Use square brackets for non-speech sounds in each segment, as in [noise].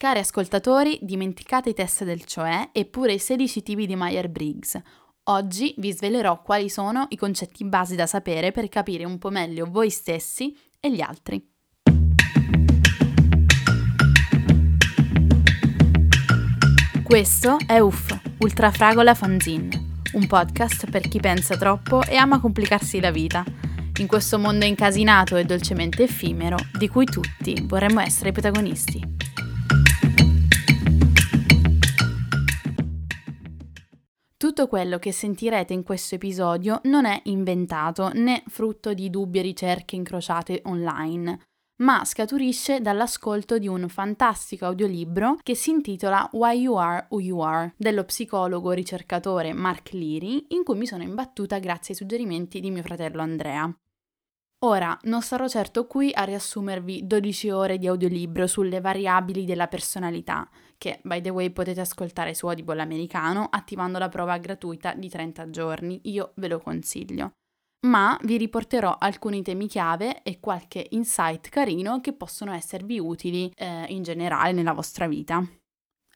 Cari ascoltatori, dimenticate i test del cioè e pure i 16 tipi di Meyer-Briggs. Oggi vi svelerò quali sono i concetti base da sapere per capire un po' meglio voi stessi e gli altri. Questo è UF, Ultrafragola Fanzine, un podcast per chi pensa troppo e ama complicarsi la vita. In questo mondo incasinato e dolcemente effimero, di cui tutti vorremmo essere protagonisti. Tutto quello che sentirete in questo episodio non è inventato né frutto di dubbie ricerche incrociate online, ma scaturisce dall'ascolto di un fantastico audiolibro che si intitola Why You Are Who You Are dello psicologo ricercatore Mark Leary, in cui mi sono imbattuta grazie ai suggerimenti di mio fratello Andrea. Ora, non sarò certo qui a riassumervi 12 ore di audiolibro sulle variabili della personalità, che by the way potete ascoltare su Audible americano attivando la prova gratuita di 30 giorni, io ve lo consiglio. Ma vi riporterò alcuni temi chiave e qualche insight carino che possono esservi utili eh, in generale nella vostra vita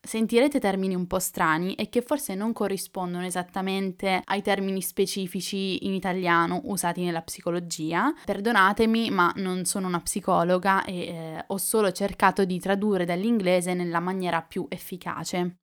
sentirete termini un po' strani e che forse non corrispondono esattamente ai termini specifici in italiano usati nella psicologia. Perdonatemi, ma non sono una psicologa e eh, ho solo cercato di tradurre dall'inglese nella maniera più efficace.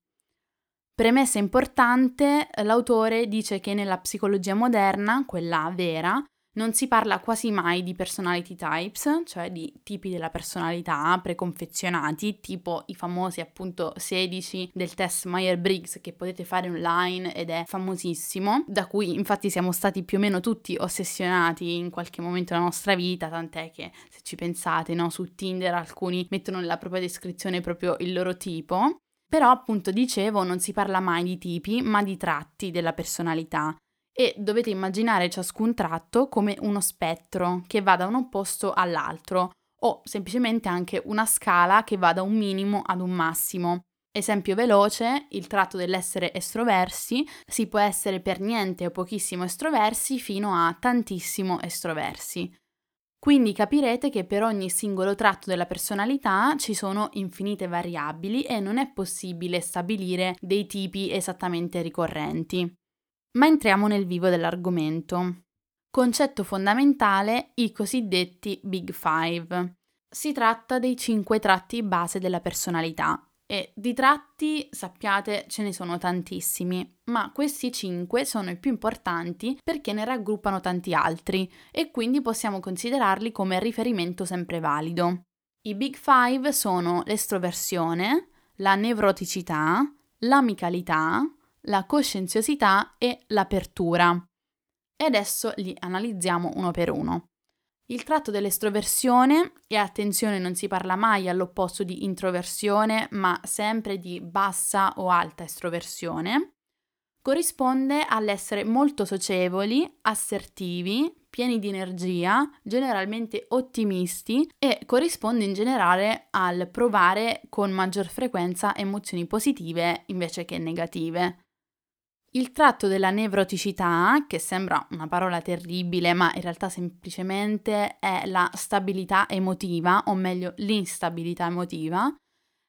Premessa importante, l'autore dice che nella psicologia moderna, quella vera, non si parla quasi mai di personality types, cioè di tipi della personalità preconfezionati, tipo i famosi appunto 16 del test Meyer-Briggs che potete fare online ed è famosissimo, da cui infatti siamo stati più o meno tutti ossessionati in qualche momento della nostra vita, tant'è che se ci pensate, no, su Tinder alcuni mettono nella propria descrizione proprio il loro tipo. Però appunto dicevo non si parla mai di tipi, ma di tratti della personalità e dovete immaginare ciascun tratto come uno spettro che va da un opposto all'altro o semplicemente anche una scala che va da un minimo ad un massimo. Esempio veloce, il tratto dell'essere estroversi si può essere per niente o pochissimo estroversi fino a tantissimo estroversi. Quindi capirete che per ogni singolo tratto della personalità ci sono infinite variabili e non è possibile stabilire dei tipi esattamente ricorrenti. Ma entriamo nel vivo dell'argomento. Concetto fondamentale, i cosiddetti Big Five. Si tratta dei cinque tratti base della personalità e di tratti, sappiate, ce ne sono tantissimi, ma questi cinque sono i più importanti perché ne raggruppano tanti altri e quindi possiamo considerarli come riferimento sempre valido. I Big Five sono l'estroversione, la nevroticità, l'amicalità, la coscienziosità e l'apertura. E adesso li analizziamo uno per uno. Il tratto dell'estroversione, e attenzione non si parla mai all'opposto di introversione, ma sempre di bassa o alta estroversione, corrisponde all'essere molto socievoli, assertivi, pieni di energia, generalmente ottimisti e corrisponde in generale al provare con maggior frequenza emozioni positive invece che negative. Il tratto della nevroticità, che sembra una parola terribile, ma in realtà semplicemente è la stabilità emotiva, o meglio l'instabilità emotiva,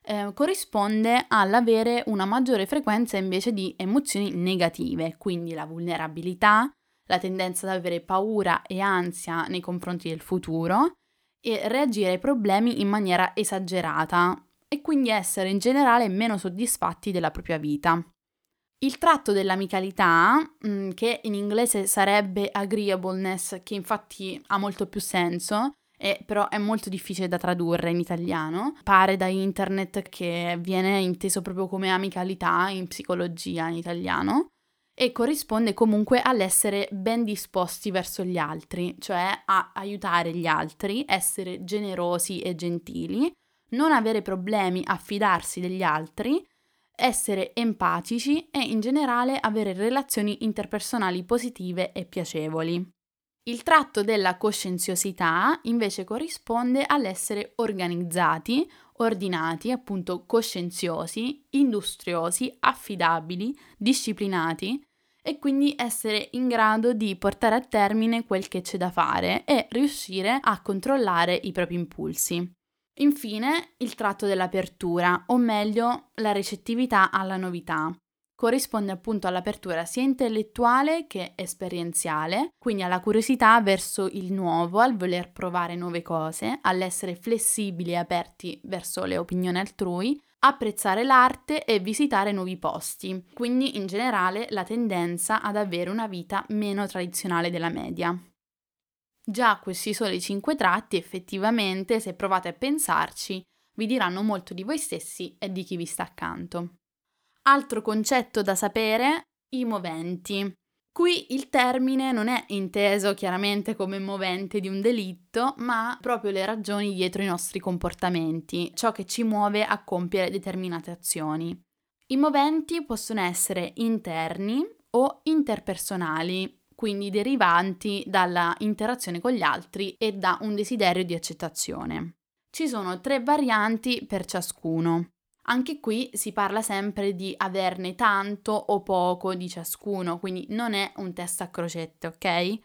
eh, corrisponde all'avere una maggiore frequenza invece di emozioni negative, quindi la vulnerabilità, la tendenza ad avere paura e ansia nei confronti del futuro e reagire ai problemi in maniera esagerata e quindi essere in generale meno soddisfatti della propria vita. Il tratto dell'amicalità, mm, che in inglese sarebbe agreeableness, che infatti ha molto più senso, e però è molto difficile da tradurre in italiano. Pare da internet che viene inteso proprio come amicalità in psicologia in italiano e corrisponde comunque all'essere ben disposti verso gli altri, cioè a aiutare gli altri, essere generosi e gentili, non avere problemi a fidarsi degli altri essere empatici e in generale avere relazioni interpersonali positive e piacevoli. Il tratto della coscienziosità invece corrisponde all'essere organizzati, ordinati, appunto coscienziosi, industriosi, affidabili, disciplinati e quindi essere in grado di portare a termine quel che c'è da fare e riuscire a controllare i propri impulsi. Infine, il tratto dell'apertura, o meglio, la recettività alla novità. Corrisponde appunto all'apertura sia intellettuale che esperienziale, quindi alla curiosità verso il nuovo, al voler provare nuove cose, all'essere flessibili e aperti verso le opinioni altrui, apprezzare l'arte e visitare nuovi posti, quindi in generale la tendenza ad avere una vita meno tradizionale della media. Già questi soli cinque tratti effettivamente, se provate a pensarci, vi diranno molto di voi stessi e di chi vi sta accanto. Altro concetto da sapere, i moventi. Qui il termine non è inteso chiaramente come movente di un delitto, ma proprio le ragioni dietro i nostri comportamenti, ciò che ci muove a compiere determinate azioni. I moventi possono essere interni o interpersonali, quindi derivanti dalla interazione con gli altri e da un desiderio di accettazione. Ci sono tre varianti per ciascuno. Anche qui si parla sempre di averne tanto o poco di ciascuno, quindi non è un test a crocette, ok?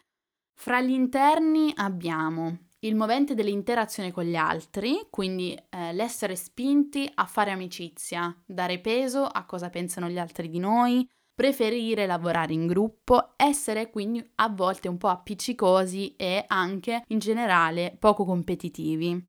Fra gli interni abbiamo il movente dell'interazione con gli altri, quindi eh, l'essere spinti a fare amicizia, dare peso a cosa pensano gli altri di noi, preferire lavorare in gruppo, essere quindi a volte un po' appiccicosi e anche in generale poco competitivi.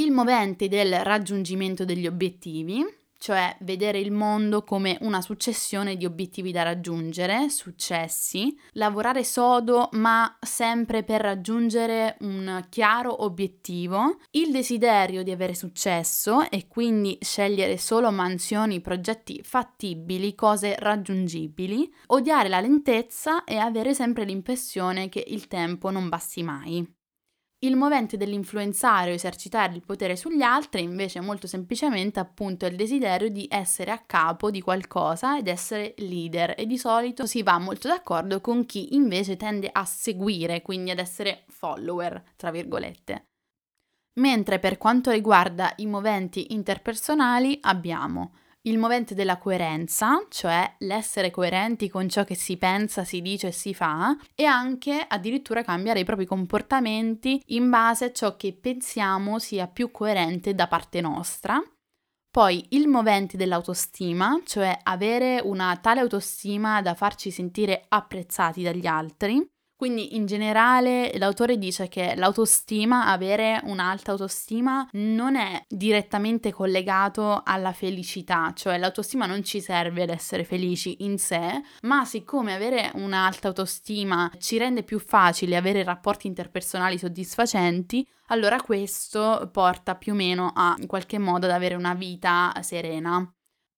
Il movente del raggiungimento degli obiettivi, cioè vedere il mondo come una successione di obiettivi da raggiungere, successi, lavorare sodo ma sempre per raggiungere un chiaro obiettivo, il desiderio di avere successo e quindi scegliere solo mansioni, progetti fattibili, cose raggiungibili, odiare la lentezza e avere sempre l'impressione che il tempo non basti mai. Il movente dell'influenzare o esercitare il potere sugli altri invece è molto semplicemente appunto il desiderio di essere a capo di qualcosa ed essere leader e di solito si va molto d'accordo con chi invece tende a seguire, quindi ad essere follower, tra virgolette. Mentre per quanto riguarda i moventi interpersonali abbiamo il movente della coerenza, cioè l'essere coerenti con ciò che si pensa, si dice e si fa, e anche addirittura cambiare i propri comportamenti in base a ciò che pensiamo sia più coerente da parte nostra. Poi il movente dell'autostima, cioè avere una tale autostima da farci sentire apprezzati dagli altri. Quindi in generale l'autore dice che l'autostima, avere un'alta autostima, non è direttamente collegato alla felicità, cioè l'autostima non ci serve ad essere felici in sé, ma siccome avere un'alta autostima ci rende più facile avere rapporti interpersonali soddisfacenti, allora questo porta più o meno a in qualche modo ad avere una vita serena.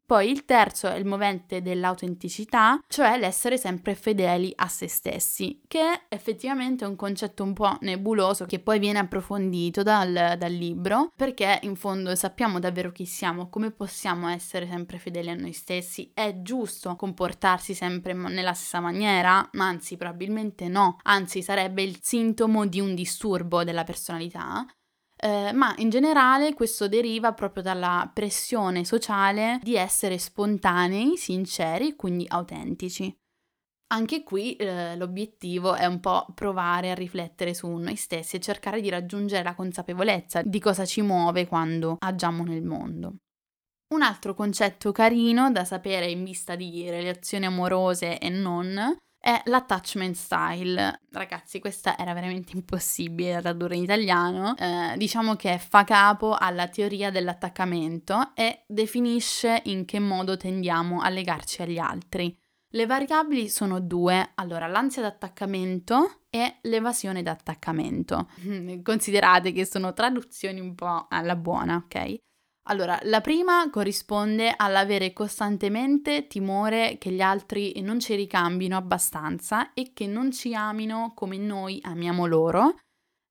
Poi il terzo è il movente dell'autenticità, cioè l'essere sempre fedeli a se stessi, che è effettivamente un concetto un po' nebuloso che poi viene approfondito dal, dal libro, perché in fondo sappiamo davvero chi siamo, come possiamo essere sempre fedeli a noi stessi, è giusto comportarsi sempre nella stessa maniera, ma anzi probabilmente no, anzi sarebbe il sintomo di un disturbo della personalità eh, ma in generale questo deriva proprio dalla pressione sociale di essere spontanei, sinceri, quindi autentici. Anche qui eh, l'obiettivo è un po' provare a riflettere su noi stessi e cercare di raggiungere la consapevolezza di cosa ci muove quando agiamo nel mondo. Un altro concetto carino da sapere in vista di relazioni amorose e non è l'attachment style. Ragazzi, questa era veramente impossibile da tradurre in italiano. Eh, diciamo che fa capo alla teoria dell'attaccamento e definisce in che modo tendiamo a legarci agli altri. Le variabili sono due, allora l'ansia d'attaccamento e l'evasione d'attaccamento. [laughs] Considerate che sono traduzioni un po' alla buona, ok? Allora, la prima corrisponde all'avere costantemente timore che gli altri non ci ricambino abbastanza e che non ci amino come noi amiamo loro.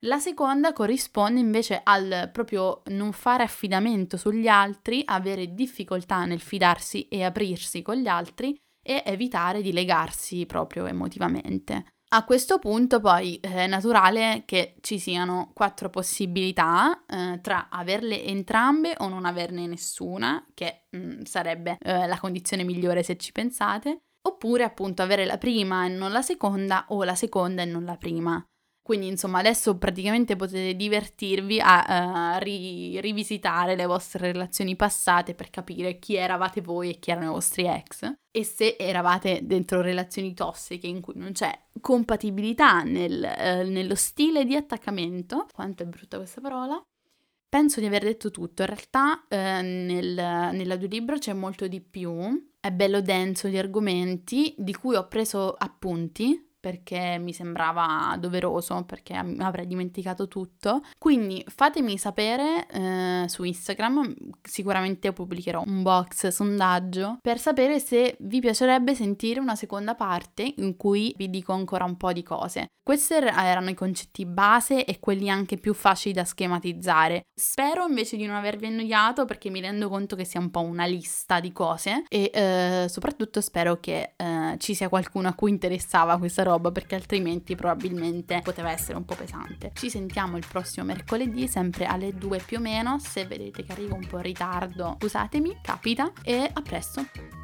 La seconda corrisponde invece al proprio non fare affidamento sugli altri, avere difficoltà nel fidarsi e aprirsi con gli altri e evitare di legarsi proprio emotivamente. A questo punto poi eh, è naturale che ci siano quattro possibilità eh, tra averle entrambe o non averne nessuna, che mh, mm, sarebbe eh, la condizione migliore se ci pensate, oppure appunto avere la prima e non la seconda o la seconda e non la prima. Quindi insomma adesso praticamente potete divertirvi a uh, ri- rivisitare le vostre relazioni passate per capire chi eravate voi e chi erano i vostri ex. E se eravate dentro relazioni tossiche in cui non c'è compatibilità nel, uh, nello stile di attaccamento, quanto è brutta questa parola, penso di aver detto tutto. In realtà eh, nel, nell'audiolibro c'è molto di più, è bello denso di argomenti di cui ho preso appunti perché mi sembrava doveroso, perché avrei dimenticato tutto. Quindi fatemi sapere eh, su Instagram, sicuramente pubblicherò un box sondaggio per sapere se vi piacerebbe sentire una seconda parte in cui vi dico ancora un po' di cose. Questi er-, erano i concetti base e quelli anche più facili da schematizzare. Spero invece di non avervi annoiato perché mi rendo conto che sia un po' una lista di cose e eh, soprattutto spero che eh, ci sia qualcuno a cui interessava questa roba roba perché altrimenti probabilmente poteva essere un po' pesante. Ci sentiamo il prossimo mercoledì, sempre alle 2 più o meno. Se vedete che arrivo un po' in ritardo, scusatemi, capita e a presto.